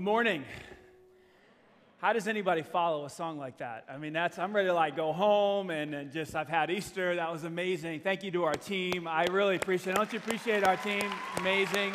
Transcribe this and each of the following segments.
Good morning. How does anybody follow a song like that? I mean, that's, I'm ready to like go home and, and just, I've had Easter. That was amazing. Thank you to our team. I really appreciate it. Don't you appreciate our team? Amazing.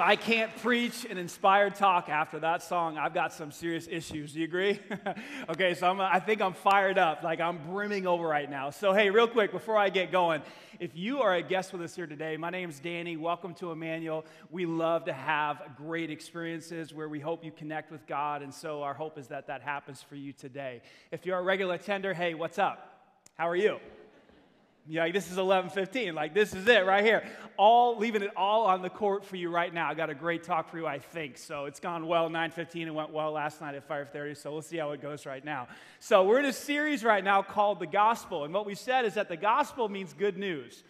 If I can't preach an inspired talk after that song, I've got some serious issues. Do you agree? okay, so I'm, I think I'm fired up, like I'm brimming over right now. So, hey, real quick, before I get going, if you are a guest with us here today, my name is Danny. Welcome to Emmanuel. We love to have great experiences where we hope you connect with God, and so our hope is that that happens for you today. If you're a regular attender, hey, what's up? How are you? Yeah, like, this is 11:15. Like this is it right here. All leaving it all on the court for you right now. I got a great talk for you, I think. So it's gone well 9:15. It went well last night at 5:30. So we'll see how it goes right now. So we're in a series right now called the Gospel, and what we said is that the Gospel means good news.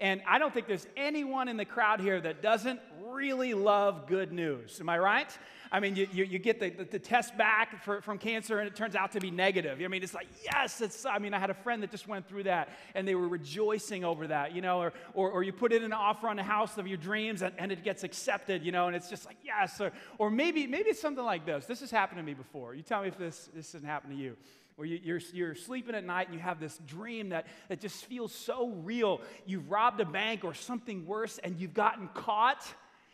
And I don't think there's anyone in the crowd here that doesn't really love good news. Am I right? I mean, you, you, you get the, the, the, test back for, from cancer and it turns out to be negative. I mean, it's like, yes, it's, I mean, I had a friend that just went through that and they were rejoicing over that, you know, or, or, or you put in an offer on the house of your dreams and, and it gets accepted, you know, and it's just like, yes. Or, or maybe, maybe it's something like this. This has happened to me before. You tell me if this, this hasn't happened to you where you, you're, you're sleeping at night and you have this dream that, that just feels so real. You've robbed a bank or something worse and you've gotten caught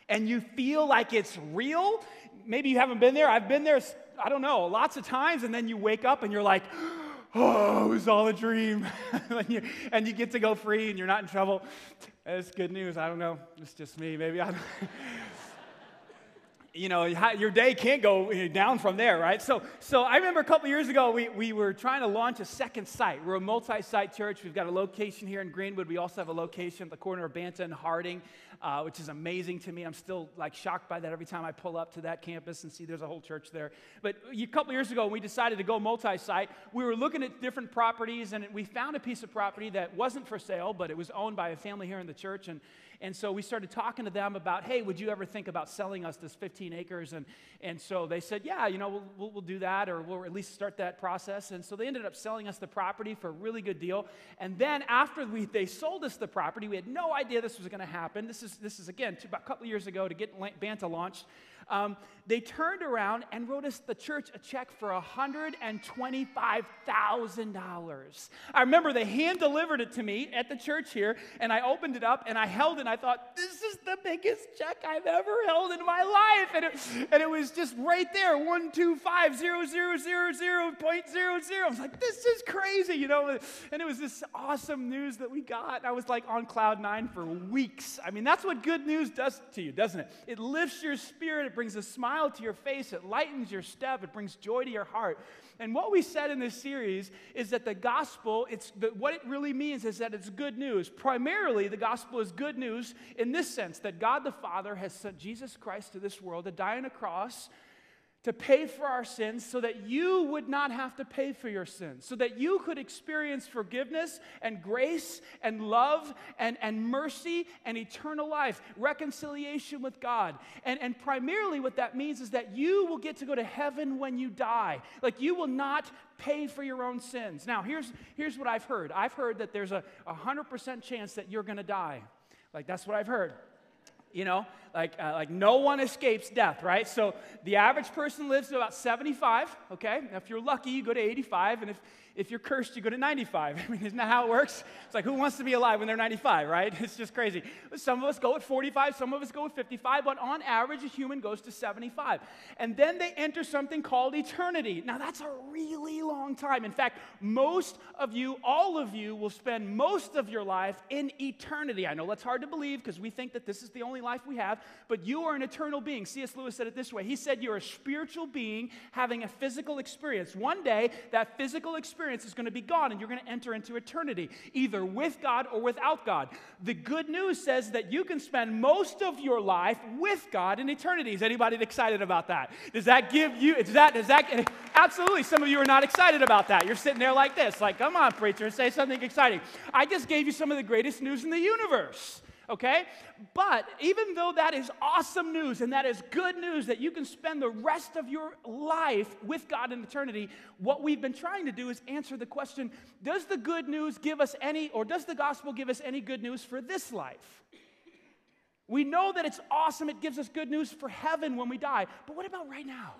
and you feel like it's real. Maybe you haven't been there. I've been there, I don't know, lots of times. And then you wake up and you're like, oh, it was all a dream. and, you, and you get to go free and you're not in trouble. It's good news. I don't know. It's just me. Maybe I you know, your day can't go eh, down from there, right? So, so I remember a couple years ago, we, we were trying to launch a second site. We're a multi site church. We've got a location here in Greenwood. We also have a location at the corner of Banta and Harding, uh, which is amazing to me. I'm still like shocked by that every time I pull up to that campus and see there's a whole church there. But a couple years ago, we decided to go multi site. We were looking at different properties, and we found a piece of property that wasn't for sale, but it was owned by a family here in the church. And and so we started talking to them about, hey, would you ever think about selling us this 15 acres? And, and so they said, yeah, you know, we'll, we'll, we'll do that or we'll at least start that process. And so they ended up selling us the property for a really good deal. And then after we, they sold us the property, we had no idea this was going to happen. This is, this is again, about a couple years ago to get Banta launched um, they turned around and wrote us, the church, a check for $125,000. I remember they hand delivered it to me at the church here, and I opened it up and I held it, and I thought, this is the biggest check I've ever held in my life. And it, and it was just right there, 125,000.00. I was like, this is crazy, you know? And it was this awesome news that we got. I was like on cloud nine for weeks. I mean, that's what good news does to you, doesn't it? It lifts your spirit, it brings a smile to your face, it lightens your step, it brings joy to your heart. And what we said in this series is that the gospel, it's what it really means is that it's good news. Primarily, the gospel is good news in this sense that God the Father has sent Jesus Christ to this world to die on a cross to pay for our sins so that you would not have to pay for your sins, so that you could experience forgiveness and grace and love and, and mercy and eternal life, reconciliation with God. And, and primarily, what that means is that you will get to go to heaven when you die. Like, you will not pay for your own sins. Now, here's, here's what I've heard I've heard that there's a 100% chance that you're to die. Like, that's what I've heard you know? Like, uh, like no one escapes death right? So the average person lives to about 75 okay? Now, if you're lucky you go to 85 and if if you're cursed, you go to 95. I mean, isn't that how it works? It's like, who wants to be alive when they're 95, right? It's just crazy. Some of us go at 45, some of us go at 55, but on average, a human goes to 75. And then they enter something called eternity. Now, that's a really long time. In fact, most of you, all of you, will spend most of your life in eternity. I know that's hard to believe because we think that this is the only life we have, but you are an eternal being. C.S. Lewis said it this way He said, You're a spiritual being having a physical experience. One day, that physical experience experience is going to be gone and you're going to enter into eternity, either with God or without God. The good news says that you can spend most of your life with God in eternity. Is anybody excited about that? Does that give you, does that, does that, absolutely. Some of you are not excited about that. You're sitting there like this, like, come on, preacher, and say something exciting. I just gave you some of the greatest news in the universe okay? But even though that is awesome news and that is good news that you can spend the rest of your life with God in eternity, what we've been trying to do is answer the question Does the good news give us any, or does the gospel give us any good news for this life? We know that it's awesome. It gives us good news for heaven when we die. But what about right now?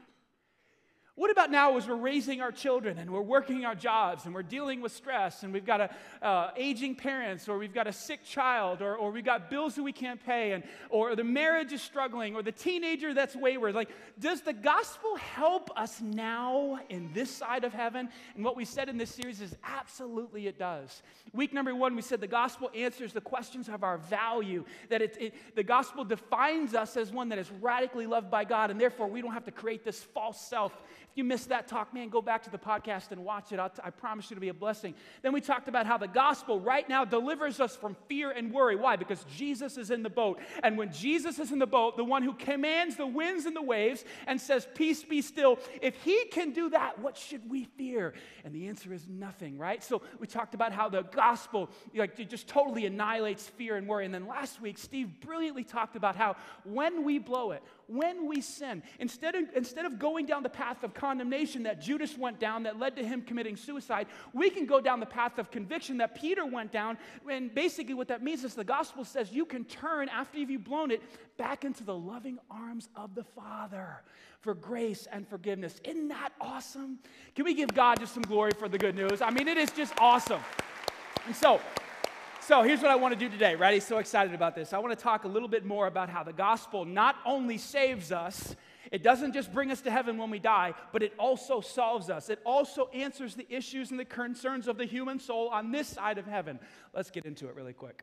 What about now as we're raising our children and we're working our jobs and we're dealing with stress and we've got a, uh, aging parents or we've got a sick child or, or we've got bills that we can't pay and or the marriage is struggling or the teenager that's wayward? Like, does the gospel help us now in this side of heaven? And what we said in this series is absolutely it does. Week number one, we said the gospel answers the questions of our value, that it, it the gospel defines us as one that is radically loved by God, and therefore we don't have to create this false self you missed that talk, man, go back to the podcast and watch it. I promise you to be a blessing. Then we talked about how the gospel right now delivers us from fear and worry. Why? Because Jesus is in the boat. And when Jesus is in the boat, the one who commands the winds and the waves and says, Peace be still, if he can do that, what should we fear? And the answer is nothing, right? So we talked about how the gospel like, it just totally annihilates fear and worry. And then last week, Steve brilliantly talked about how when we blow it, when we sin, instead of, instead of going down the path of condemnation that Judas went down that led to him committing suicide, we can go down the path of conviction that Peter went down. And basically, what that means is the gospel says you can turn after you've blown it back into the loving arms of the Father for grace and forgiveness. Isn't that awesome? Can we give God just some glory for the good news? I mean, it is just awesome. And so, so here's what I want to do today. Ready? So excited about this. I want to talk a little bit more about how the gospel not only saves us, it doesn't just bring us to heaven when we die, but it also solves us. It also answers the issues and the concerns of the human soul on this side of heaven. Let's get into it really quick.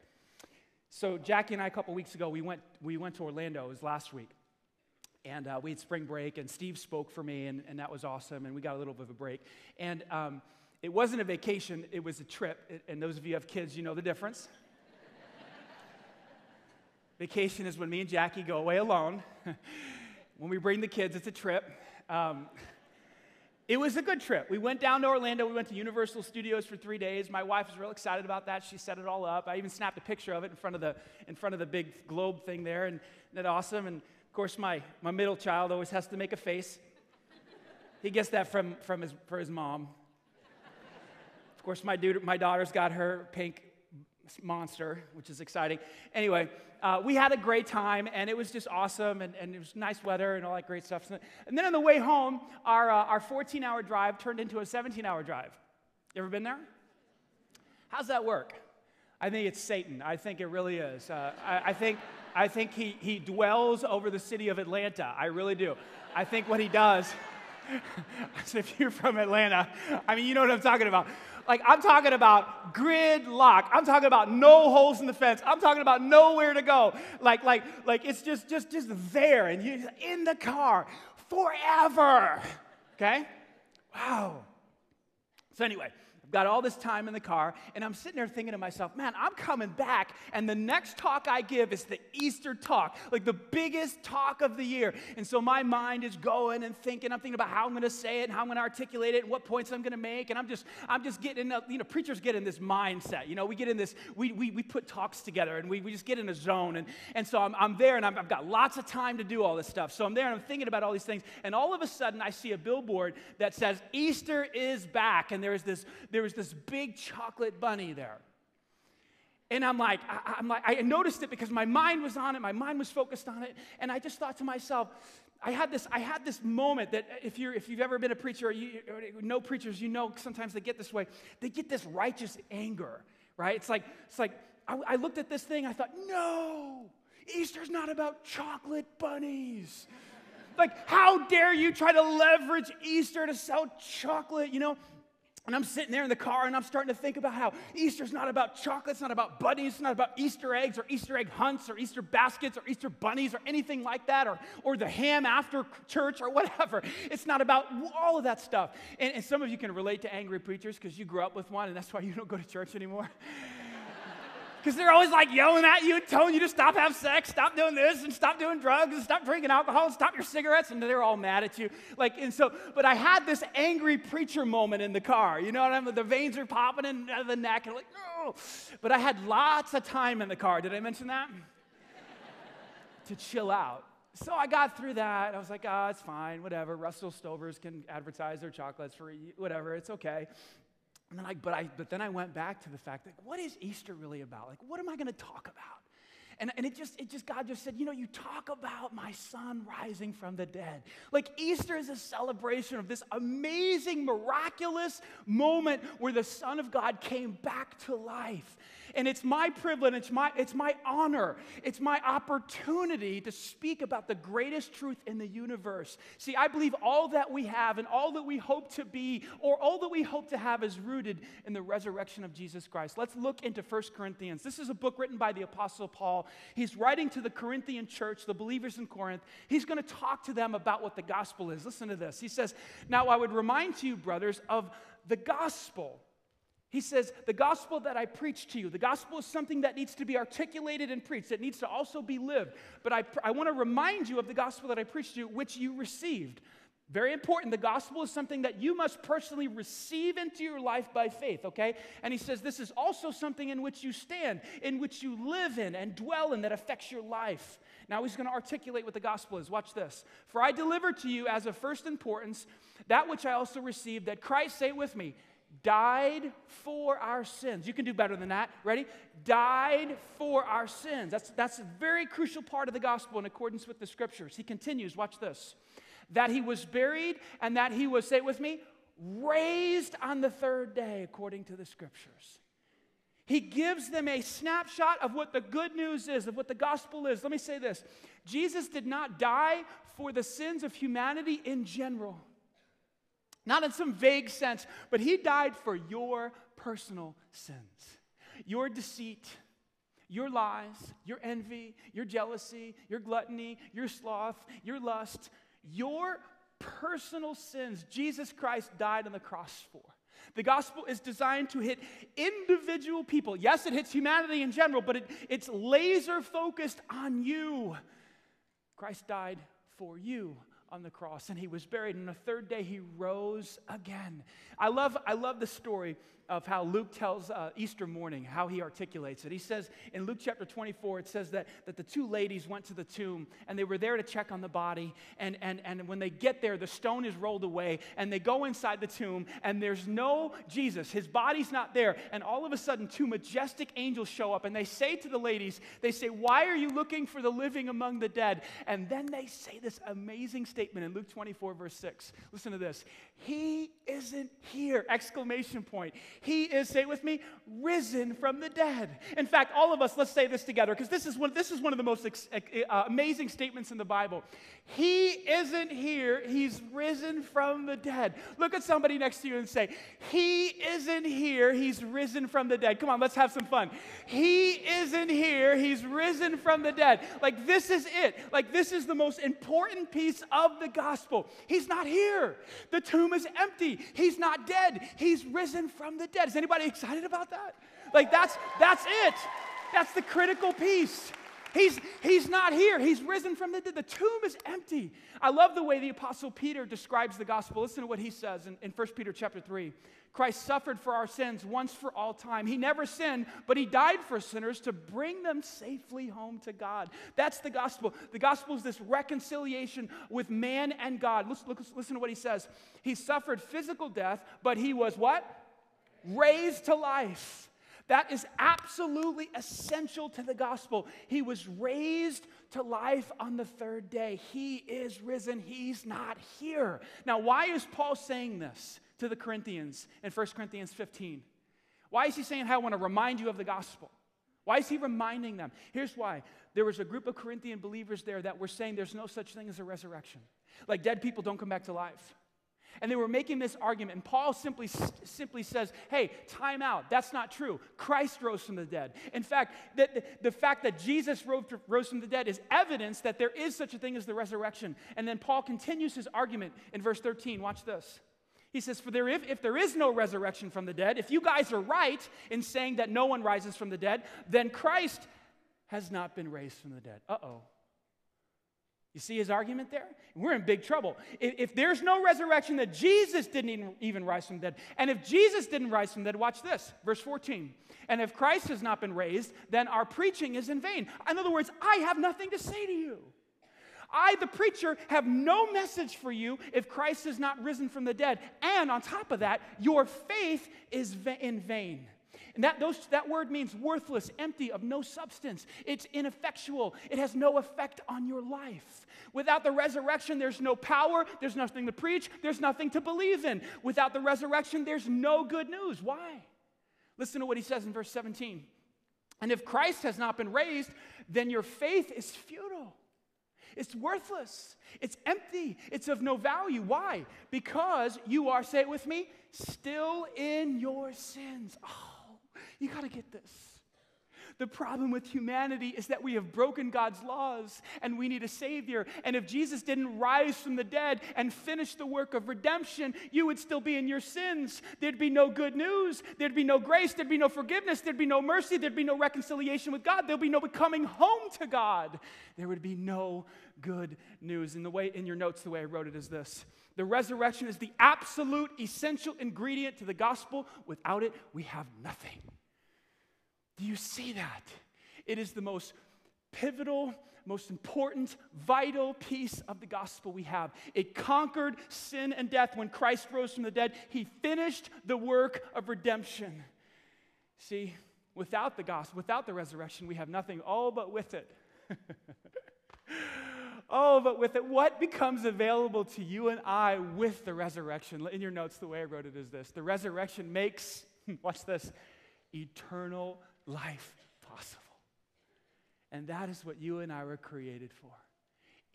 So Jackie and I, a couple weeks ago, we went, we went to Orlando. It was last week. And uh, we had spring break, and Steve spoke for me, and, and that was awesome. And we got a little bit of a break. And um, it wasn't a vacation, it was a trip. And those of you who have kids, you know the difference. vacation is when me and Jackie go away alone. when we bring the kids, it's a trip. Um, it was a good trip. We went down to Orlando. We went to Universal Studios for three days. My wife was real excited about that. She set it all up. I even snapped a picture of it in front of the, in front of the big globe thing there. And that awesome? And of course, my, my middle child always has to make a face. He gets that from, from his, for his mom course, my, dude, my daughter's got her pink monster, which is exciting. Anyway, uh, we had a great time, and it was just awesome, and, and, it was nice weather and all that great stuff. And then on the way home, our, uh, our 14 hour drive turned into a 17 hour drive. You ever been there? How's that work? I think it's Satan. I think it really is. Uh, I, I, think, I think he, he dwells over the city of Atlanta. I really do. I think what he does, if you're from Atlanta, I mean, you know what I'm talking about. Like, I'm talking about gridlock. I'm talking about no holes in the fence. I'm talking about nowhere to go. Like, like, like it's just, just, just there, and you're in the car forever. Okay? Wow. So, anyway, got all this time in the car, and I'm sitting there thinking to myself, man, I'm coming back, and the next talk I give is the Easter talk, like the biggest talk of the year. And so my mind is going and thinking, I'm thinking about how I'm going to say it and how I'm going to articulate it and what points I'm going to make. And I'm just, I'm just getting, a, you know, preachers get in this mindset. You know, we get in this, we, we, we put talks together and we, we just get in a zone. And, and so I'm, I'm there and i I've got lots of time to do all this stuff. So I'm there and I'm thinking about all these things. And all of a sudden, I see a billboard that says, Easter is back. And there's this, there was this big chocolate bunny there. And I'm like, I, am like, I noticed it because my mind was on it, my mind was focused on it, and I just thought to myself, I had this, I had this moment that if you're, if you've ever been a preacher or you or know preachers, you know sometimes they get this way. They get this righteous anger, right? It's like, it's like I, I looked at this thing, I thought, no, Easter's not about chocolate bunnies. like, how dare you try to leverage Easter to sell chocolate? You know, and I'm sitting there in the car and I'm starting to think about how Easter's not about chocolate, it's not about bunnies, it's not about Easter eggs or Easter egg hunts or Easter baskets or Easter bunnies or anything like that or, or the ham after church or whatever. It's not about all of that stuff. And, and some of you can relate to angry preachers because you grew up with one and that's why you don't go to church anymore. because they're always like yelling at you and telling you to stop having sex, stop doing this, and stop doing drugs, and stop drinking alcohol, and stop your cigarettes, and they're all mad at you. Like, and so, but I had this angry preacher moment in the car. You know what I mean? The veins are popping in out of the neck, and like, no. But I had lots of time in the car. Did I mention that? to chill out. So I got through that. I was like, oh, it's fine, whatever. Russell Stovers can advertise their chocolates for whatever, it's okay. And then I, but, I, but then I went back to the fact that what is Easter really about? Like, what am I going to talk about? And, and it just, it just, God just said, you know, you talk about my son rising from the dead. Like Easter is a celebration of this amazing, miraculous moment where the Son of God came back to life. And it's my privilege, it's my, it's my honor, it's my opportunity to speak about the greatest truth in the universe. See, I believe all that we have and all that we hope to be or all that we hope to have is rooted in the resurrection of Jesus Christ. Let's look into 1 Corinthians. This is a book written by the Apostle Paul. He's writing to the Corinthian church, the believers in Corinth. He's going to talk to them about what the gospel is. Listen to this. He says, Now I would remind you, brothers, of the gospel he says, The gospel that I preach to you, the gospel is something that needs to be articulated and preached. It needs to also be lived. But I, I want to remind you of the gospel that I preached to you, which you received. Very important. The gospel is something that you must personally receive into your life by faith, okay? And he says this is also something in which you stand, in which you live in and dwell in that affects your life. Now he's going to articulate what the gospel is. Watch this. For I deliver to you as of first importance that which I also received, that Christ, say with me, died for our sins. You can do better than that. Ready? Died for our sins. That's, that's a very crucial part of the gospel in accordance with the scriptures. He continues, watch this. That he was buried and that he was, say it with me, raised on the third day according to the scriptures. He gives them a snapshot of what the good news is, of what the gospel is. Let me say this Jesus did not die for the sins of humanity in general. Not in some vague sense, but he died for your personal sins, your deceit, your lies, your envy, your jealousy, your gluttony, your sloth, your lust, your personal sins. Jesus Christ died on the cross for. The gospel is designed to hit individual people. Yes, it hits humanity in general, but it, it's laser focused on you. Christ died for you on the cross and he was buried. And the third day he rose again. I love i love the story of how Luke tells uh, Easter morning, how he articulates it. He says in Luke chapter 24, it says that, that the two ladies went to the tomb and they were there to check on the body. And, and, and when they get there, the stone is rolled away and they go inside the tomb and there's no Jesus. His body's not there. And all of a sudden, two majestic angels show up and they say to the ladies, they say, Why are you looking for the living among the dead? And then they say this amazing statement in Luke 24, verse 6. Listen to this. He isn't here! Exclamation point. He is, say with me, risen from the dead. In fact, all of us, let's say this together because this is one, this is one of the most ex- uh, amazing statements in the Bible. He isn't here, he's risen from the dead. Look at somebody next to you and say, He isn't here, he's risen from the dead. Come on, let's have some fun. He isn't here, he's risen from the dead. Like, this is it. Like, this is the most important piece of the gospel. He's not here. The tomb is empty. He's not dead. He's risen from the dead. Is anybody excited about that? Like, that's, that's it. That's the critical piece. He's, he's not here. He's risen from the dead. The tomb is empty. I love the way the Apostle Peter describes the gospel. Listen to what he says in, in 1 Peter chapter 3. Christ suffered for our sins once for all time. He never sinned, but he died for sinners to bring them safely home to God. That's the gospel. The gospel is this reconciliation with man and God. Listen, listen to what he says. He suffered physical death, but he was what? Raised to life. That is absolutely essential to the gospel. He was raised to life on the third day. He is risen. He's not here. Now, why is Paul saying this to the Corinthians in 1 Corinthians 15? Why is he saying, I want to remind you of the gospel? Why is he reminding them? Here's why. There was a group of Corinthian believers there that were saying there's no such thing as a resurrection. Like dead people don't come back to life. And they were making this argument, and Paul simply, simply says, Hey, time out. That's not true. Christ rose from the dead. In fact, the, the, the fact that Jesus rose, rose from the dead is evidence that there is such a thing as the resurrection. And then Paul continues his argument in verse 13. Watch this. He says, For there, if, if there is no resurrection from the dead, if you guys are right in saying that no one rises from the dead, then Christ has not been raised from the dead. Uh oh. You see his argument there? We're in big trouble. If, if, there's no resurrection, that Jesus didn't even, even rise from the dead, and if Jesus didn't rise from the dead, watch this, verse 14. And if Christ has not been raised, then our preaching is in vain. In other words, I have nothing to say to you. I, the preacher, have no message for you if Christ has not risen from the dead. And on top of that, your faith is in vain. And that, those, that word means worthless, empty, of no substance. It's ineffectual. It has no effect on your life. Without the resurrection, there's no power, there's nothing to preach, there's nothing to believe in. Without the resurrection, there's no good news. Why? Listen to what he says in verse 17. And if Christ has not been raised, then your faith is futile. It's worthless. It's empty. It's of no value. Why? Because you are, say it with me, still in your sins. Oh, you got to get this. The problem with humanity is that we have broken God's laws and we need a Savior. And if Jesus didn't rise from the dead and finish the work of redemption, you would still be in your sins. There'd be no good news. There'd be no grace. There'd be no forgiveness. There'd be no mercy. There'd be no reconciliation with God. There'd be no coming home to God. There would be no good news. And the way in your notes, the way I wrote it is this. The resurrection is the absolute essential ingredient to the gospel. Without it, we have nothing. Do you see that? It is the most pivotal, most important, vital piece of the gospel we have. It conquered sin and death when Christ rose from the dead. He finished the work of redemption. See, without the gospel, without the resurrection, we have nothing. All but with it. oh, but with it, what becomes available to you and I with the resurrection? In your notes, the way I wrote it is this the resurrection makes, watch this, eternal life possible. And that is what you and I were created for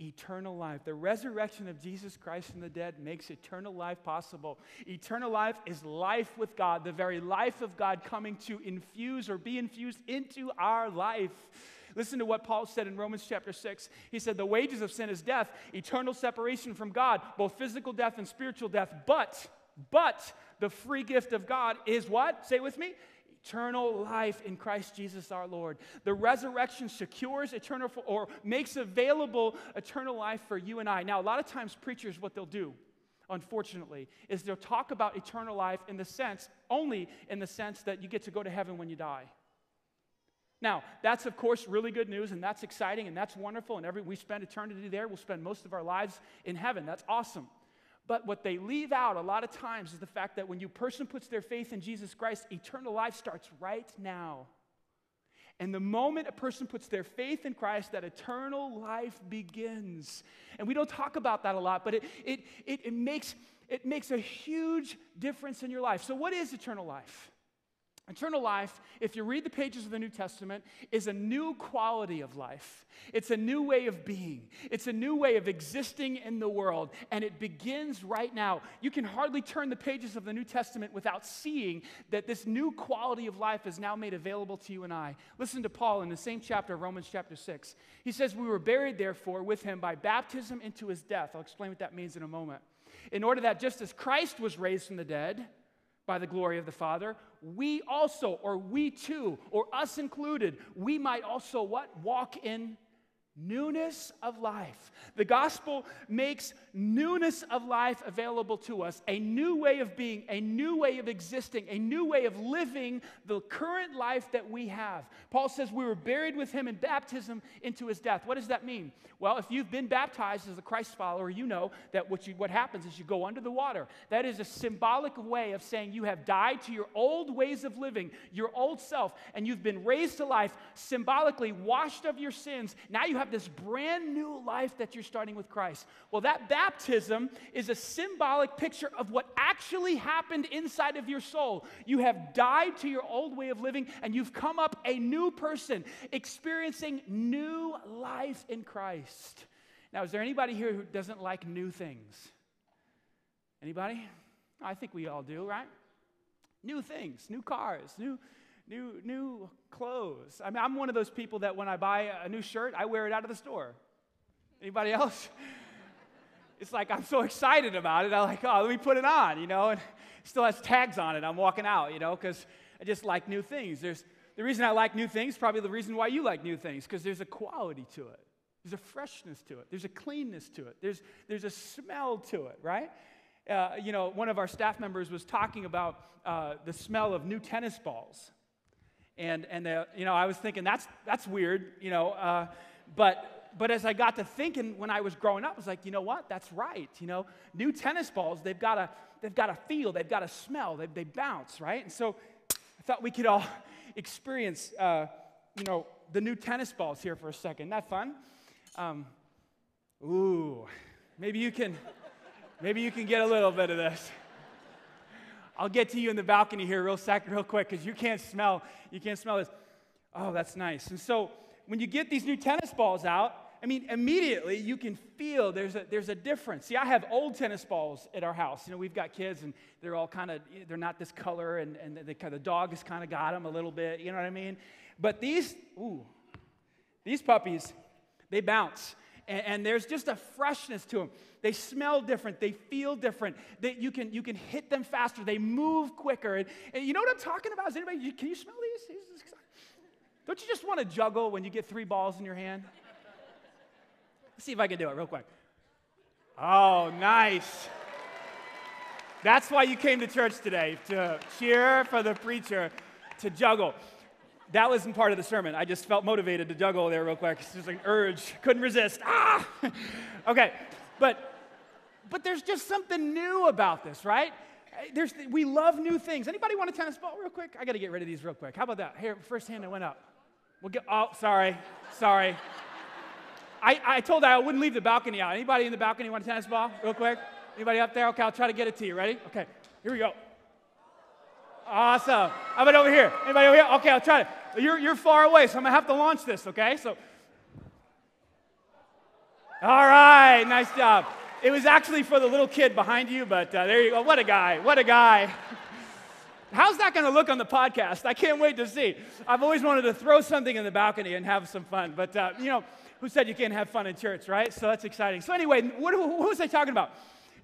eternal life. The resurrection of Jesus Christ from the dead makes eternal life possible. Eternal life is life with God, the very life of God coming to infuse or be infused into our life. Listen to what Paul said in Romans chapter 6. He said, The wages of sin is death, eternal separation from God, both physical death and spiritual death. But, but the free gift of God is what? Say with me eternal life in Christ Jesus our Lord. The resurrection secures eternal or makes available eternal life for you and I. Now, a lot of times preachers what they'll do unfortunately is they'll talk about eternal life in the sense only in the sense that you get to go to heaven when you die. Now, that's of course really good news and that's exciting and that's wonderful and every we spend eternity there, we'll spend most of our lives in heaven. That's awesome. But what they leave out a lot of times is the fact that when you person puts their faith in Jesus Christ, eternal life starts right now. And the moment a person puts their faith in Christ, that eternal life begins. And we don't talk about that a lot, but it, it, it, it, makes, it makes a huge difference in your life. So, what is eternal life? Eternal life, if you read the pages of the New Testament, is a new quality of life. It's a new way of being. It's a new way of existing in the world. And it begins right now. You can hardly turn the pages of the New Testament without seeing that this new quality of life is now made available to you and I. Listen to Paul in the same chapter, Romans chapter 6. He says, We were buried, therefore, with him by baptism into his death. I'll explain what that means in a moment. In order that just as Christ was raised from the dead, by the glory of the Father, we also, or we too, or us included, we might also what? Walk in newness of life. The gospel makes newness of life available to us, a new way of being, a new way of existing, a new way of living the current life that we have. Paul says we were buried with him in baptism into his death. What does that mean? Well, if you've been baptized as a Christ follower, you know that what, you, what happens is you go under the water. That is a symbolic way of saying you have died to your old ways of living, your old self, and you've been raised to life, symbolically washed of your sins. Now you have this brand new life that you're starting with Christ. Well, that baptism is a symbolic picture of what actually happened inside of your soul. You have died to your old way of living and you've come up a new person, experiencing new life in Christ. Now, is there anybody here who doesn't like new things? Anybody? I think we all do, right? New things, new cars, new new new clothes. I mean, I'm one of those people that when I buy a new shirt, I wear it out of the store. Anybody else? It's like I'm so excited about it. I'm like, oh, let me put it on, you know, and still has tags on it. I'm walking out, you know, because I just like new things. There's the reason I like new things, probably the reason why you like new things, because there's a quality to it. There's a freshness to it. There's a cleanness to it. There's, there's a smell to it, right? Uh, you know, one of our staff members was talking about uh, the smell of new tennis balls. And, and uh, you know, I was thinking, that's, that's weird, you know, uh, but, but as I got to thinking when I was growing up, I was like, you know what? That's right. You know, new tennis balls, they've got a, they've got a feel, they've got a smell, they, they bounce, right? And so I thought we could all experience, uh, you know, the new tennis balls here for a second. Isn't that fun? Um, ooh, maybe you can, maybe you can get a little bit of this. I'll get to you in the balcony here real sec, real quick, because you can't smell, you can't smell this. Oh, that's nice. And so when you get these new tennis balls out, I mean, immediately you can feel there's a, there's a difference. See, I have old tennis balls at our house. You know, we've got kids and they're all kind of, they're not this color and, and the, the dog has kind of got them a little bit, you know what I mean? But these, ooh, these puppies, they bounce. And, and there's just a freshness to them. They smell different. They feel different. They, you, can, you can hit them faster. They move quicker. And, and you know what I'm talking about? Is anybody, can you smell these? Don't you just want to juggle when you get three balls in your hand? Let's see if I can do it real quick. Oh, nice. That's why you came to church today, to cheer for the preacher, to juggle. That wasn't part of the sermon. I just felt motivated to juggle there real quick. It's just an urge. Couldn't resist. Ah! okay. But but there's just something new about this, right? There's, we love new things. Anybody want a tennis ball real quick? I got to get rid of these real quick. How about that? Here, first hand that went up. We'll get, oh, sorry, sorry. I, I told I wouldn't leave the balcony out. Anybody in the balcony want a tennis ball, real quick? Anybody up there? Okay, I'll try to get it to you. Ready? Okay, here we go. Awesome. How about over here? Anybody over here? Okay, I'll try it. You're, you're far away, so I'm gonna have to launch this, okay? So, all right, nice job. It was actually for the little kid behind you, but uh, there you go. What a guy. What a guy. How's that going to look on the podcast? I can't wait to see. I've always wanted to throw something in the balcony and have some fun, but uh, you know, who said you can't have fun in church, right? So that's exciting. So, anyway, what, what was I talking about?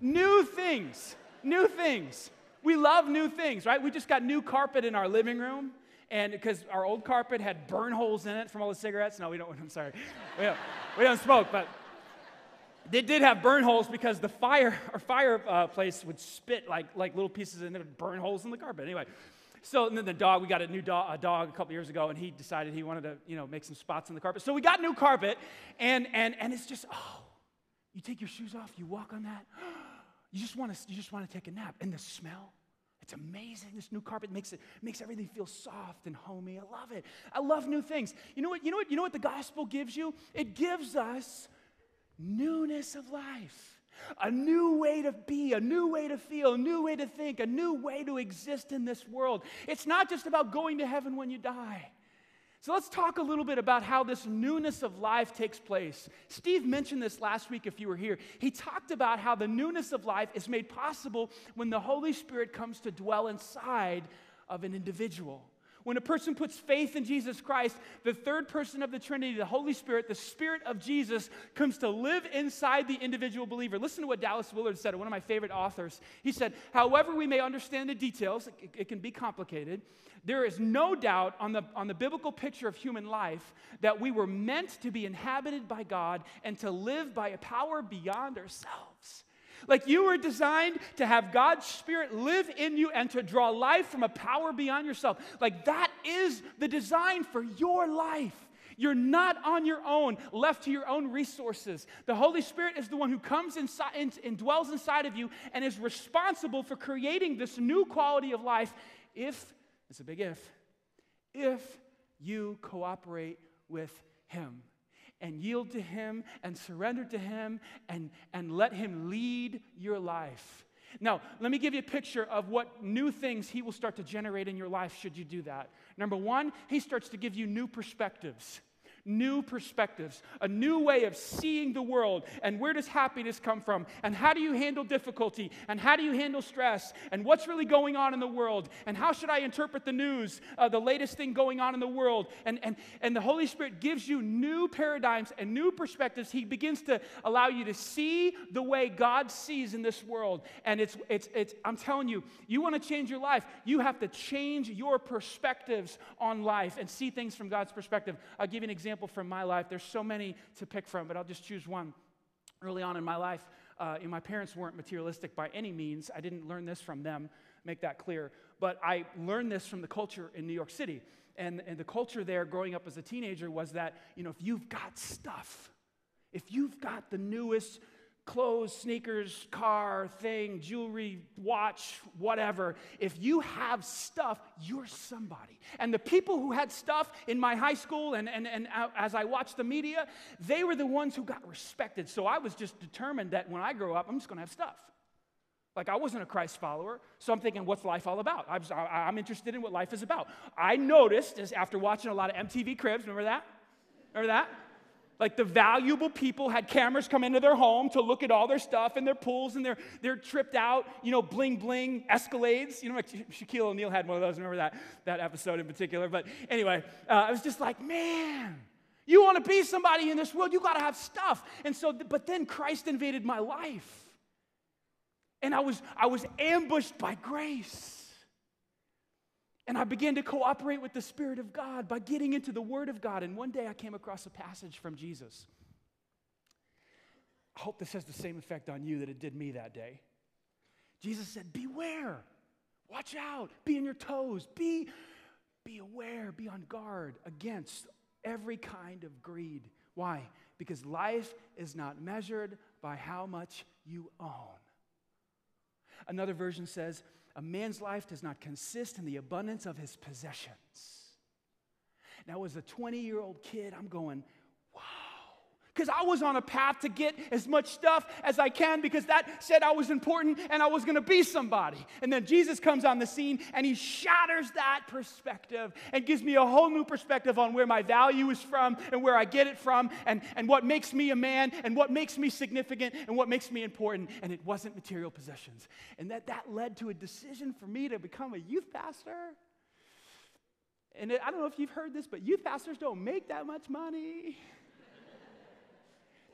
New things. New things. We love new things, right? We just got new carpet in our living room. And because our old carpet had burn holes in it from all the cigarettes. No, we don't, I'm sorry. We don't, we don't smoke, but they did have burn holes because the fire, our fireplace uh, would spit like, like little pieces and it would burn holes in the carpet. Anyway, so and then the dog, we got a new dog, a dog a couple years ago, and he decided he wanted to, you know, make some spots in the carpet. So we got new carpet, and and and it's just, oh, you take your shoes off, you walk on that, you just want to, you just want to take a nap, and the smell. It's amazing. This new carpet makes it makes everything feel soft and homey. I love it. I love new things. You know what? You know what? You know what the gospel gives you? It gives us newness of life. A new way to be, a new way to feel, a new way to think, a new way to exist in this world. It's not just about going to heaven when you die. So let's talk a little bit about how this newness of life takes place. Steve mentioned this last week if you were here. He talked about how the newness of life is made possible when the Holy Spirit comes to dwell inside of an individual. When a person puts faith in Jesus Christ, the third person of the Trinity, the Holy Spirit, the Spirit of Jesus, comes to live inside the individual believer. Listen to what Dallas Willard said, one of my favorite authors. He said, However, we may understand the details, it, it can be complicated. There is no doubt on the, on the biblical picture of human life that we were meant to be inhabited by God and to live by a power beyond ourselves. Like you were designed to have God's Spirit live in you and to draw life from a power beyond yourself. Like that is the design for your life. You're not on your own, left to your own resources. The Holy Spirit is the one who comes inside and dwells inside of you and is responsible for creating this new quality of life if, it's a big if, if you cooperate with Him and yield to Him and surrender to Him and, and let Him lead your life. Now, let me give you a picture of what new things He will start to generate in your life should you do that. Number one, He starts to give you new perspectives new perspectives, a new way of seeing the world. And where does happiness come from? And how do you handle difficulty? And how do you handle stress? And what's really going on in the world? And how should I interpret the news, uh, the latest thing going on in the world? And, and, and the Holy Spirit gives you new paradigms and new perspectives. He begins to allow you to see the way God sees in this world. And it's, it's, it's I'm telling you, you want to change your life, you have to change your perspectives on life and see things from God's perspective. I'll give you an example example from my life. There's so many to pick from, but I'll just choose one. Early on in my life, uh, my parents weren't materialistic by any means. I didn't learn this from them, make that clear. But I learned this from the culture in New York City. And, and the culture there growing up as a teenager was that, you know, if you've got stuff, if you've got the newest clothes, sneakers, car, thing, jewelry, watch, whatever, if you have stuff, you're somebody. And the people who had stuff in my high school and, and, and as I watched the media, they were the ones who got respected. So I was just determined that when I grow up, I'm just gonna have stuff. Like, I wasn't a Christ follower, so I'm thinking, what's life all about? I'm, I'm interested in what life is about. I noticed, as after watching a lot of MTV Cribs, remember that? Remember that? Like the valuable people had cameras come into their home to look at all their stuff and their pools and their, their tripped out, you know, bling bling Escalades. You know, like Shaquille O'Neal had one of those. Remember that, that episode in particular? But anyway, uh, I was just like, man, you want to be somebody in this world, you got to have stuff. And so, but then Christ invaded my life. And I was, I was ambushed by grace. And I began to cooperate with the Spirit of God by getting into the Word of God. And one day I came across a passage from Jesus. I hope this has the same effect on you that it did me that day. Jesus said, Beware, watch out, be on your toes, be, be aware, be on guard against every kind of greed. Why? Because life is not measured by how much you own. Another version says, a man's life does not consist in the abundance of his possessions. Now, as a 20 year old kid, I'm going. Because I was on a path to get as much stuff as I can because that said I was important and I was going to be somebody. And then Jesus comes on the scene and he shatters that perspective and gives me a whole new perspective on where my value is from and where I get it from and, and what makes me a man and what makes me significant and what makes me important. And it wasn't material possessions. And that, that led to a decision for me to become a youth pastor. And it, I don't know if you've heard this, but youth pastors don't make that much money.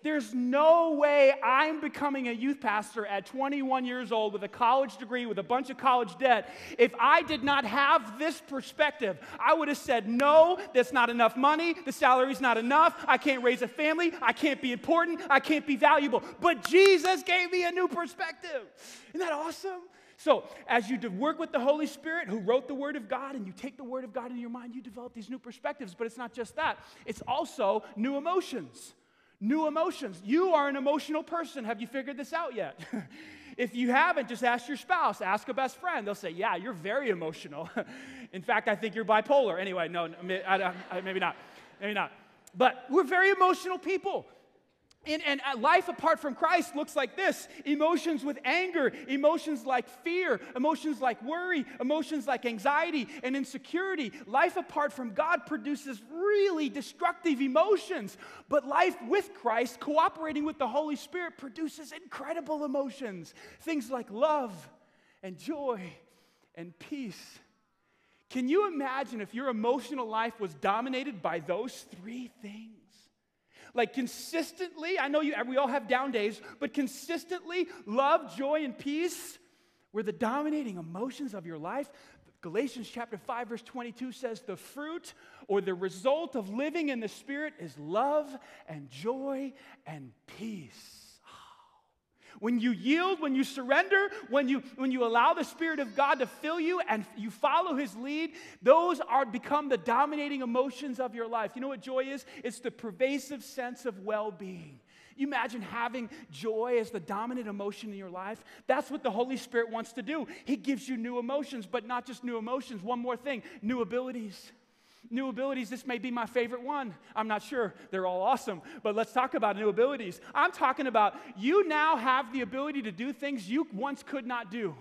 There's no way I'm becoming a youth pastor at 21 years old with a college degree, with a bunch of college debt. If I did not have this perspective, I would have said, No, that's not enough money. The salary's not enough. I can't raise a family. I can't be important. I can't be valuable. But Jesus gave me a new perspective. Isn't that awesome? So, as you work with the Holy Spirit who wrote the Word of God and you take the Word of God in your mind, you develop these new perspectives. But it's not just that, it's also new emotions new emotions. You are an emotional person. Have you figured this out yet? if you haven't, just ask your spouse, ask a best friend. They'll say, Yeah, you're very emotional. In fact, I think you're bipolar. Anyway, no, maybe not. Maybe not. But we're very emotional people. And, and, uh, life apart from Christ looks like this emotions with anger, emotions like fear, emotions like worry, emotions like anxiety and insecurity. Life apart from God produces really destructive emotions. But life with Christ, cooperating with the Holy Spirit, produces incredible emotions. Things like love and joy and peace. Can you imagine if your emotional life was dominated by those three things? Like consistently, I know you, we all have down days, but consistently, love, joy, and peace were the dominating emotions of your life. Galatians chapter 5, verse 22 says, The fruit or the result of living in the Spirit is love and joy and peace. When you yield, when you surrender, when you, when you allow the Spirit of God to fill you and you follow His lead, those are become the dominating emotions of your life. You know what joy is? It's the pervasive sense of well being. You imagine having joy as the dominant emotion in your life? That's what the Holy Spirit wants to do. He gives you new emotions, but not just new emotions. One more thing new abilities. New abilities, this may be my favorite one. I'm not sure. They're all awesome. But let's talk about new abilities. I'm talking about you now have the ability to do things you once could not do.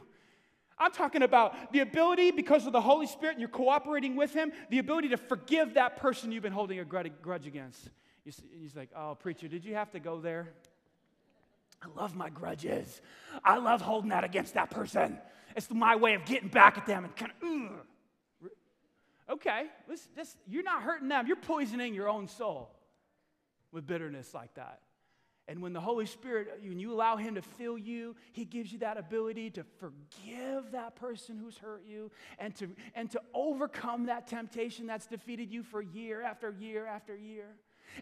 I'm talking about the ability, because of the Holy Spirit and you're cooperating with Him, the ability to forgive that person you've been holding a grudge against. He's like, oh, preacher, did you have to go there? I love my grudges. I love holding that against that person. It's my way of getting back at them and kind of, ugh. Okay, this, you're not hurting them, you're poisoning your own soul with bitterness like that. And when the Holy Spirit, when you allow Him to fill you, He gives you that ability to forgive that person who's hurt you and to, and to overcome that temptation that's defeated you for year after year after year.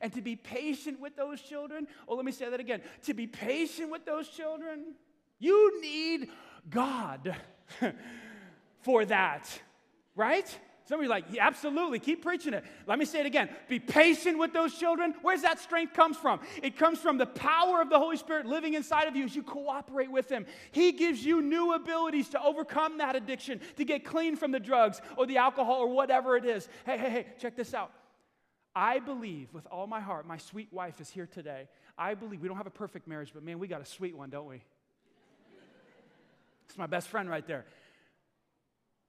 And to be patient with those children. Oh, let me say that again. To be patient with those children, you need God for that, right? Some of you like, yeah, absolutely, keep preaching it. Let me say it again. Be patient with those children. Where's that strength comes from? It comes from the power of the Holy Spirit living inside of you as you cooperate with Him. He gives you new abilities to overcome that addiction, to get clean from the drugs or the alcohol or whatever it is. Hey, hey, hey, check this out. I believe with all my heart, my sweet wife is here today. I believe we don't have a perfect marriage, but man, we got a sweet one, don't we? It's my best friend right there.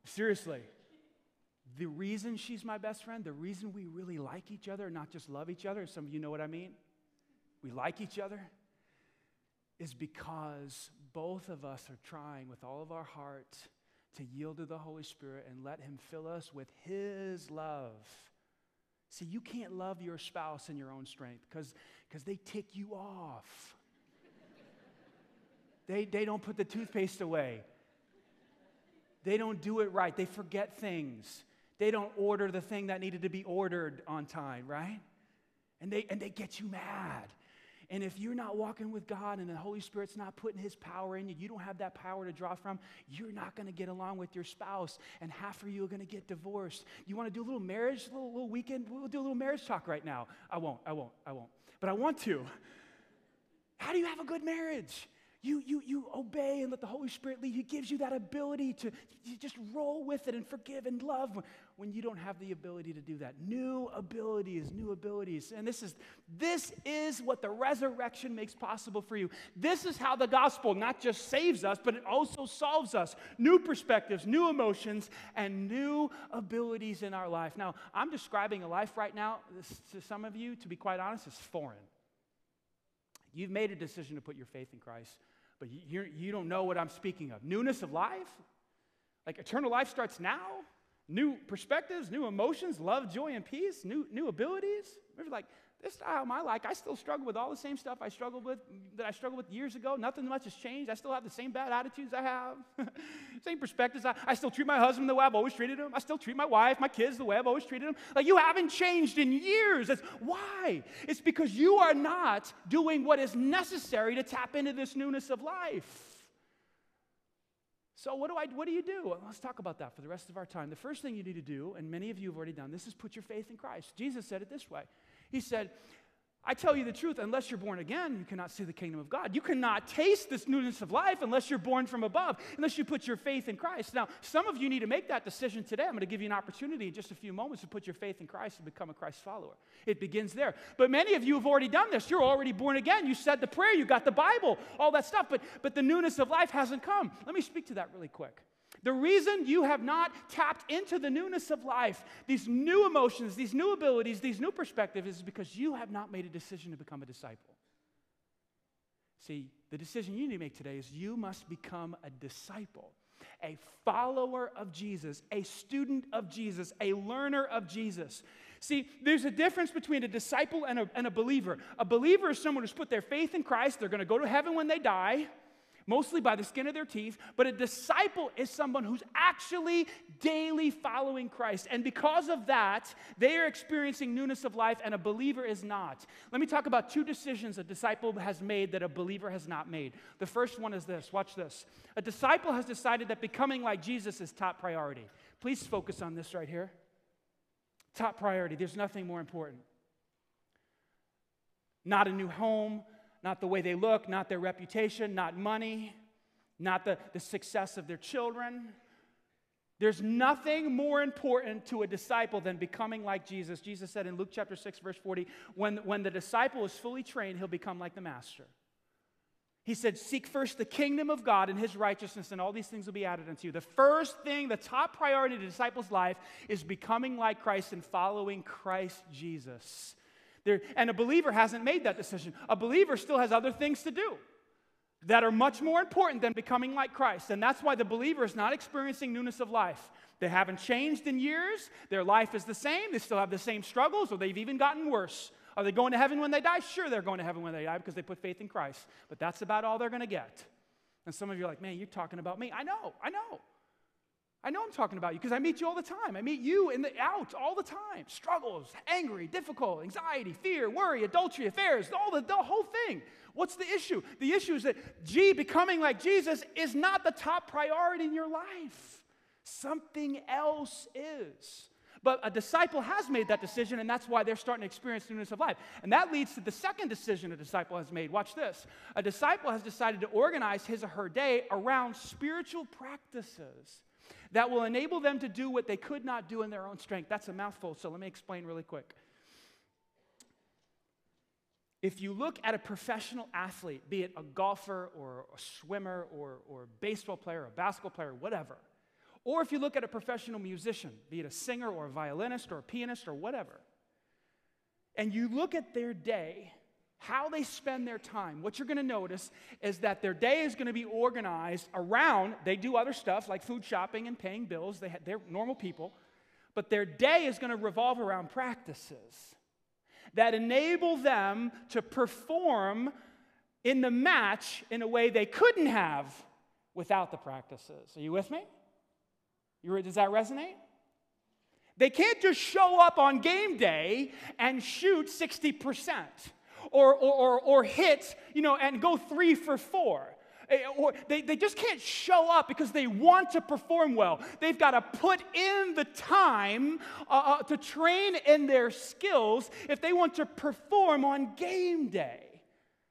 Seriously, the reason she's my best friend, the reason we really like each other, not just love each other, some of you know what I mean, we like each other, is because both of us are trying with all of our heart to yield to the Holy Spirit and let Him fill us with His love. See, you can't love your spouse in your own strength because they tick you off. they, they don't put the toothpaste away. They don't do it right. They forget things. They don't order the thing that needed to be ordered on time, right? And they, and they get you mad. And if you're not walking with God and the Holy Spirit's not putting His power in you, you don't have that power to draw from, you're not going to get along with your spouse. And half of you are going to get divorced. You want to do a little marriage, a little, little weekend? We'll do a little marriage talk right now. I won't, I won't, I won't. But I want to. How do you have a good marriage? You, you, you obey and let the Holy Spirit lead. He gives you that ability to just roll with it and forgive and love when you don't have the ability to do that. New abilities, new abilities. And this is, this is what the resurrection makes possible for you. This is how the gospel not just saves us, but it also solves us. New perspectives, new emotions, and new abilities in our life. Now, I'm describing a life right now, to some of you, to be quite honest, is foreign. You've made a decision to put your faith in Christ but you, you don't know what I'm speaking of. Newness of life? Like eternal life starts now? New perspectives, new emotions, love, joy, and peace, new, new abilities? Maybe like, this style my life. I still struggle with all the same stuff I struggled with that I struggled with years ago. Nothing much has changed. I still have the same bad attitudes I have, same perspectives. I, I still treat my husband the way I've always treated him. I still treat my wife, my kids the way I've always treated them. Like you haven't changed in years. That's why. It's because you are not doing what is necessary to tap into this newness of life. So what do I what do you do? Well, let's talk about that for the rest of our time. The first thing you need to do, and many of you have already done this, is put your faith in Christ. Jesus said it this way. He said, I tell you the truth, unless you're born again, you cannot see the kingdom of God. You cannot taste this newness of life unless you're born from above, unless you put your faith in Christ. Now, some of you need to make that decision today. I'm going to give you an opportunity in just a few moments to put your faith in Christ and become a Christ follower. It begins there. But many of you have already done this. You're already born again. You said the prayer, you got the Bible, all that stuff, but, but the newness of life hasn't come. Let me speak to that really quick. The reason you have not tapped into the newness of life, these new emotions, these new abilities, these new perspectives, is because you have not made a decision to become a disciple. See, the decision you need to make today is you must become a disciple, a follower of Jesus, a student of Jesus, a learner of Jesus. See, there's a difference between a disciple and a, and a believer. A believer is someone who's put their faith in Christ, they're going to go to heaven when they die mostly by the skin of their teeth, but a disciple is someone who's actually daily following Christ. And because of that, they are experiencing newness of life, and a believer is not. Let me talk about two decisions a disciple has made that a believer has not made. The first one is this watch this. A disciple has decided that becoming like Jesus is top priority. Please focus on this right here. Top priority. There's nothing more important. Not a new home, not the way they look, not their reputation, not money, not the, the success of their children. There's nothing more important to a disciple than becoming like Jesus. Jesus said in Luke chapter 6, verse 40, when, when the disciple is fully trained, he'll become like the master. He said, Seek first the kingdom of God and his righteousness, and all these things will be added unto you. The first thing, the top priority of the disciple's life is becoming like Christ and following Christ Jesus. And a believer hasn't made that decision. A believer still has other things to do that are much more important than becoming like Christ. And that's why the believer is not experiencing newness of life. They haven't changed in years, their life is the same, they still have the same struggles, or they've even gotten worse. Are they going to heaven when they die? Sure, they're going to heaven when they die because they put faith in Christ. But that's about all they're going to get. And some of you are like, man, you're talking about me. I know, I know. I know I'm talking about you because I meet you all the time. I meet you in the out all the time. Struggles, angry, difficult, anxiety, fear, worry, adultery, affairs, all the, the whole thing. What's the issue? The issue is that G, becoming like Jesus, is not the top priority in your life. Something else is. But a disciple has made that decision, and that's why they're starting to experience newness of life. And that leads to the second decision a disciple has made. Watch this. A disciple has decided to organize his or her day around spiritual practices that will enable them to do what they could not do in their own strength. That's a mouthful, so let me explain really quick. If you look at a professional athlete, be it a golfer or a swimmer or, or a baseball player, or a basketball player, whatever, or if you look at a professional musician, be it a singer or a violinist or a pianist or whatever, and you look at their day, how they spend their time, what you're going to notice is that their day is going to be organized around, they do other stuff like food shopping and paying bills, they, they're normal people, but their day is going to revolve around practices that enable them to perform in the match in a way they couldn't have without the practices. Are you with me? You, does that resonate? They can't just show up on game day and shoot 60% or, or, or, or hit, you know, and go three for four. Eh, or they, they just can't show up because they want to perform well. They've got to put in the time uh, uh, to train in their skills if they want to perform on game day.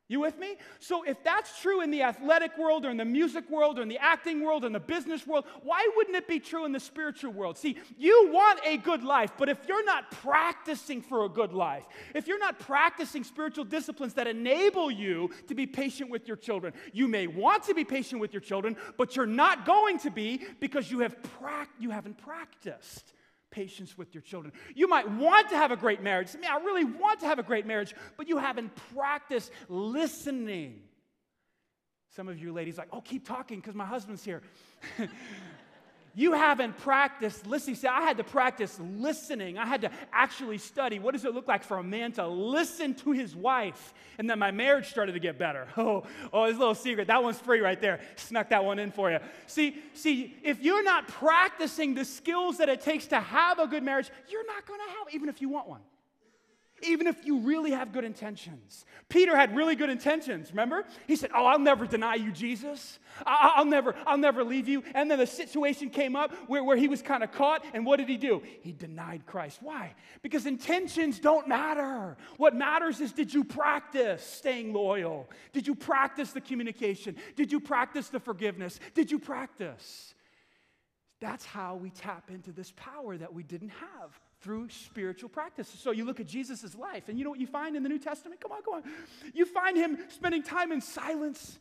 You with me? So, if that's true in the athletic world or in the music world or in the acting world or in the business world, why wouldn't it be true in the spiritual world? See, you want a good life, but if you're not practicing for a good life, if you're not practicing spiritual disciplines that enable you to be patient with your children, you may want to be patient with your children, but you're not going to be because you, have pra- you haven't practiced patience with your children. You might want to have a great marriage. I mean, I really want to have a great marriage, but you haven't practiced listening. Some of you ladies like, oh, keep talking because my husband's here. You haven't practiced listening. See, I had to practice listening. I had to actually study. What does it look like for a man to listen to his wife? And then my marriage started to get better. Oh, oh, this little secret. That one's free right there. Snuck that one in for you. See, see, if you're not practicing the skills that it takes to have a good marriage, you're not going to have, even if you want one even if you really have good intentions. Peter had really good intentions, remember? He said, Oh, I'll never deny you, Jesus. I'll never, I'll never leave you. And then the situation came up where, where he was kind of caught, and what did he do? He denied Christ. Why? Because intentions don't matter. What matters is did you practice staying loyal? Did you practice the communication? Did you practice the forgiveness? Did you practice? That's how we tap into this power that we didn't have through spiritual practices. So you look at Jesus' life, and you know what you find in the New Testament? Come on, come on. You find him spending time in silence,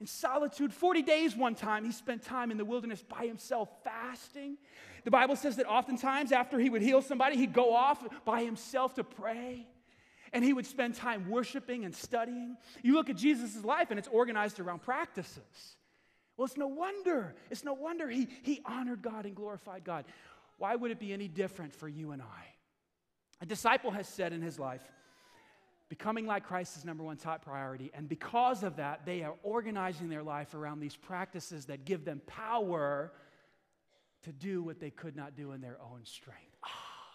in solitude. 40 days one time, he spent time in the wilderness by himself, fasting. The Bible says that oftentimes after he would heal somebody, he'd go off by himself to pray. And he would spend time worshiping and studying. You look at Jesus' life, and it's organized around practices. Well, it's no wonder. It's no wonder he, he honored God and glorified God. Why would it be any different for you and I? A disciple has said in his life, becoming like Christ is number one top priority. And because of that, they are organizing their life around these practices that give them power to do what they could not do in their own strength. Oh,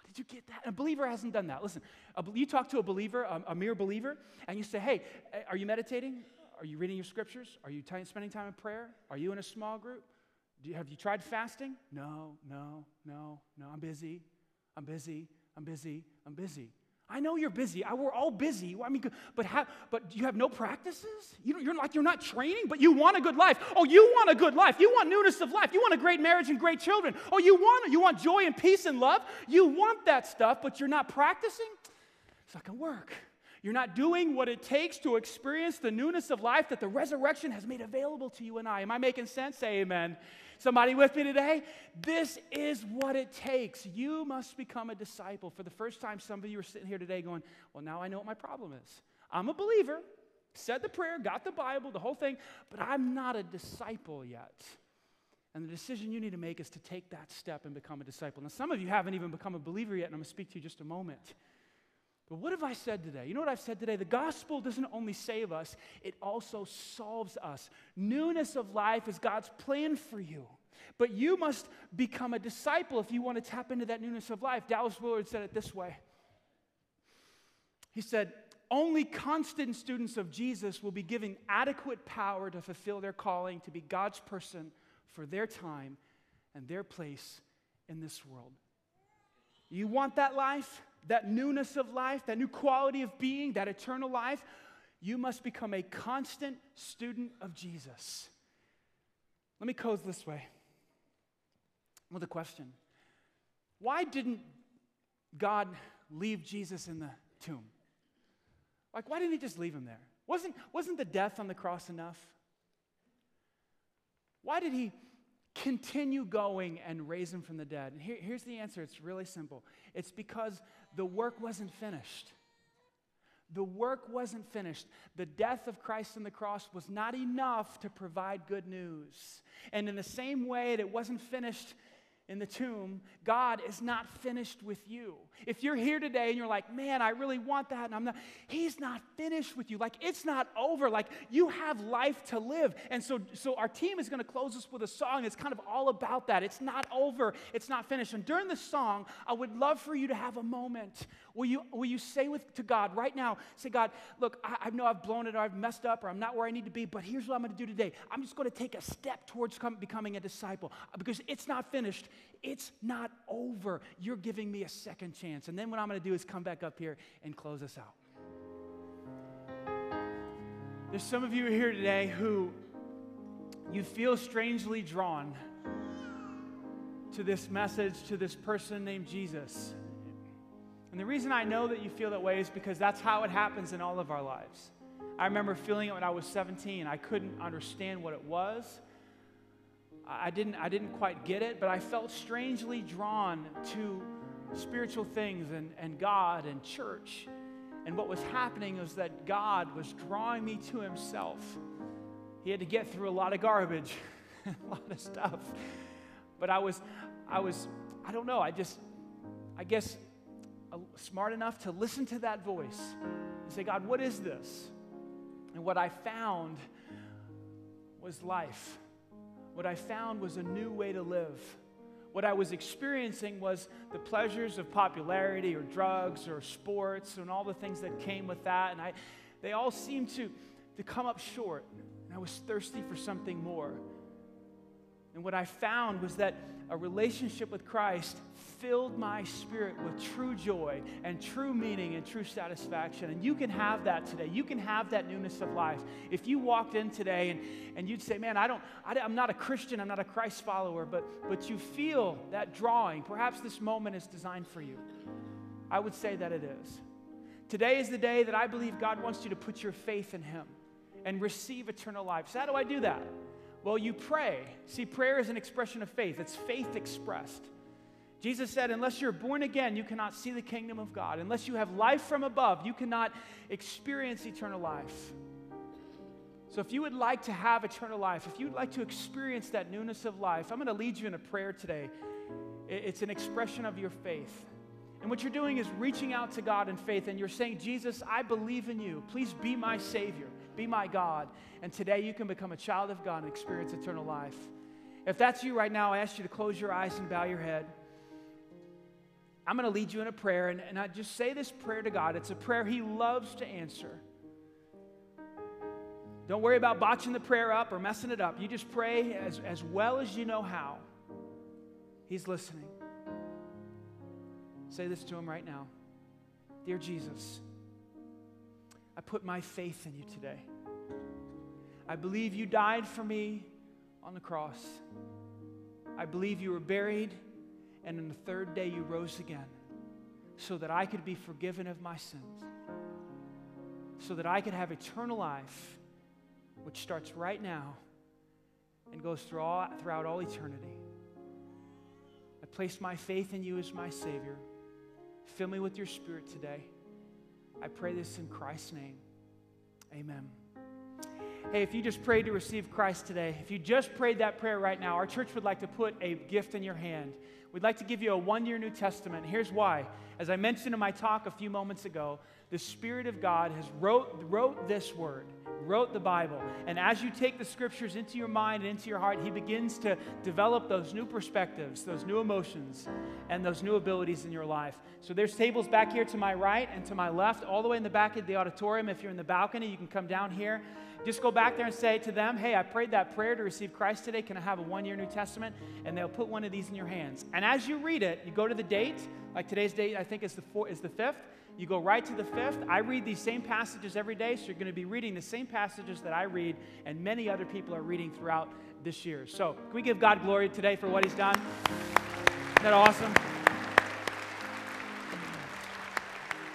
did you get that? a believer hasn't done that. Listen, a, you talk to a believer, a, a, mere believer, and you say, hey, are you meditating? Are you reading your scriptures? Are you t- spending time in prayer? Are you in a small group? You, have you tried fasting? No, no, no, no. I'm busy. I'm busy. I'm busy. I'm busy. I know you're busy. I, we're all busy. I mean, but how, but you have no practices. You you're like you're not training, but you want a good life. Oh, you want a good life. You want newness of life. You want a great marriage and great children. Oh, you want you want joy and peace and love. You want that stuff, but you're not practicing. It's not gonna work. You're not doing what it takes to experience the newness of life that the resurrection has made available to you and I. Am I making sense? Say amen. Somebody with me today? This is what it takes. You must become a disciple. For the first time, some of you are sitting here today going, Well, now I know what my problem is. I'm a believer, said the prayer, got the Bible, the whole thing, but I'm not a disciple yet. And the decision you need to make is to take that step and become a disciple. Now, some of you haven't even become a believer yet, and I'm going to speak to you just a moment. But what have I said today? You know what I've said today? The gospel doesn't only save us, it also solves us. Newness of life is God's plan for you. But you must become a disciple if you want to tap into that newness of life. Dallas Willard said it this way He said, Only constant students of Jesus will be given adequate power to fulfill their calling to be God's person for their time and their place in this world. You want that life, that newness of life, that new quality of being, that eternal life? You must become a constant student of Jesus. Let me close this way with a question Why didn't God leave Jesus in the tomb? Like, why didn't he just leave him there? Wasn't, wasn't the death on the cross enough? Why did he continue going and raise him from the dead? And here, here's the answer it's really simple it's because the work wasn't finished. The work wasn't finished. The death of Christ on the cross was not enough to provide good news. And in the same way that it wasn't finished in the tomb, God is not finished with you. If you're here today and you're like, man, I really want that, and I'm not, He's not finished with you. Like, it's not over. Like, you have life to live. And so, so our team is going to close us with a song that's kind of all about that. It's not over, it's not finished. And during the song, I would love for you to have a moment. Will you, will you say with, to God right now, say, God, look, I, I know I've blown it or I've messed up or I'm not where I need to be, but here's what I'm going to do today. I'm just going to take a step towards come, becoming a disciple because it's not finished it's not over. You're giving me a second chance. And then what I'm going to do is come back up here and close us out. There's some of you here today who you feel strangely drawn to this message, to this person named Jesus. And the reason I know that you feel that way is because that's how it happens in all of our lives. I remember feeling it when I was 17. I couldn't understand what it was. I didn't, I didn't quite get it, but I felt strangely drawn to spiritual things and, and God and church. And what was happening was that God was drawing me to Himself. He had to get through a lot of garbage, a lot of stuff. But I was, I was, I don't know, I just, I guess, uh, smart enough to listen to that voice and say, God, what is this? And what I found was life what I found was a new way to live. What I was experiencing was the pleasures of popularity or drugs or sports and all the things that came with that. And I, they all seemed to, to come up short. And I was thirsty for something more. And what I found was that a relationship with Christ filled my spirit with true joy and true meaning and true satisfaction. And you can have that today. You can have that newness of life. If you walked in today and, and you'd say, Man, I don't, I, I'm not a Christian, I'm not a Christ follower, but, but you feel that drawing, perhaps this moment is designed for you. I would say that it is. Today is the day that I believe God wants you to put your faith in Him and receive eternal life. So, how do I do that? Well, you pray. See, prayer is an expression of faith, it's faith expressed. Jesus said, Unless you're born again, you cannot see the kingdom of God. Unless you have life from above, you cannot experience eternal life. So, if you would like to have eternal life, if you'd like to experience that newness of life, I'm going to lead you in a prayer today. It's an expression of your faith. And what you're doing is reaching out to God in faith, and you're saying, Jesus, I believe in you. Please be my Savior, be my God. And today you can become a child of God and experience eternal life. If that's you right now, I ask you to close your eyes and bow your head. I'm going to lead you in a prayer, and, and I just say this prayer to God. It's a prayer He loves to answer. Don't worry about botching the prayer up or messing it up. You just pray as, as well as you know how. He's listening. Say this to him right now Dear Jesus, I put my faith in you today. I believe you died for me on the cross. I believe you were buried, and on the third day you rose again so that I could be forgiven of my sins, so that I could have eternal life, which starts right now and goes through all, throughout all eternity. I place my faith in you as my Savior. Fill me with your spirit today. I pray this in Christ's name. Amen. Hey, if you just prayed to receive Christ today, if you just prayed that prayer right now, our church would like to put a gift in your hand. We'd like to give you a one year New Testament. Here's why. As I mentioned in my talk a few moments ago, the Spirit of God has wrote, wrote this word wrote the Bible. And as you take the scriptures into your mind and into your heart, He begins to develop those new perspectives, those new emotions, and those new abilities in your life. So there's tables back here to my right and to my left, all the way in the back of the auditorium. If you're in the balcony, you can come down here. Just go back there and say to them, Hey, I prayed that prayer to receive Christ today. Can I have a one year New Testament? And they'll put one of these in your hands. And as you read it, you go to the date, like today's date, I think is the, four, is the fifth. You go right to the fifth. I read these same passages every day, so you're going to be reading the same passages that I read, and many other people are reading throughout this year. So, can we give God glory today for what He's done? Isn't that awesome?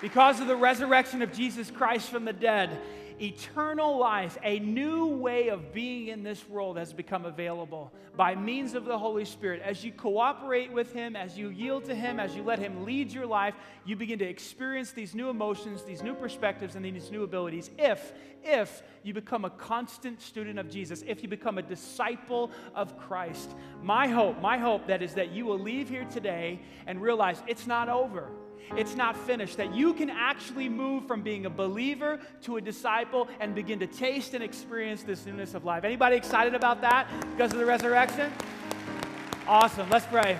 Because of the resurrection of Jesus Christ from the dead, eternal life, a new way of being in this world has become available by means of the Holy Spirit. As you cooperate with Him, as you yield to Him, as you let Him lead your life, you begin to experience these new emotions, these new perspectives, and these new abilities. If, if you become a constant student of Jesus, if you become a disciple of Christ, my hope, my hope that is that you will leave here today and realize it's not over it's not finished. That you can actually move from being a believer to a disciple and begin to taste and experience this newness of life. Anybody excited about that because of the resurrection? Awesome. Let's pray.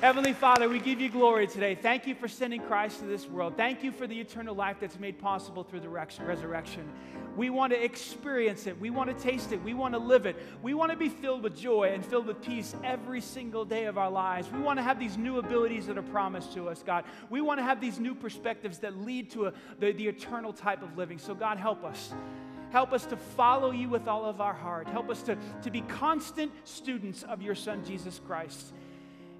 Heavenly Father, we give you glory today. Thank you for sending Christ to this world. Thank you for the eternal life that's made possible through the resurrection. We want to experience it. We want to taste it. We want to live it. We want to be filled with joy and filled with peace every single day of our lives. We want to have these new abilities that are promised to us, God. We want to have these new perspectives that lead to a, the, the eternal type of living. So, God, help us. Help us to follow you with all of our heart. Help us to, to be constant students of your Son, Jesus Christ.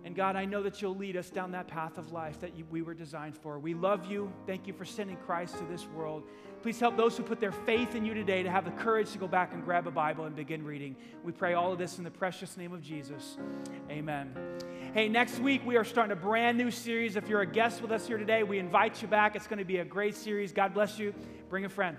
And God, I know that you'll lead us down that path of life that you, we were designed for. We love you. Thank you for sending Christ to this world. Please help those who put their faith in you today to have the courage to go back and grab a Bible and begin reading. We pray all of this in the precious name of Jesus. Amen. Hey, next week we are starting a brand new series. If you're a guest with us here today, we invite you back. It's going to be a great series. God bless you. Bring a friend.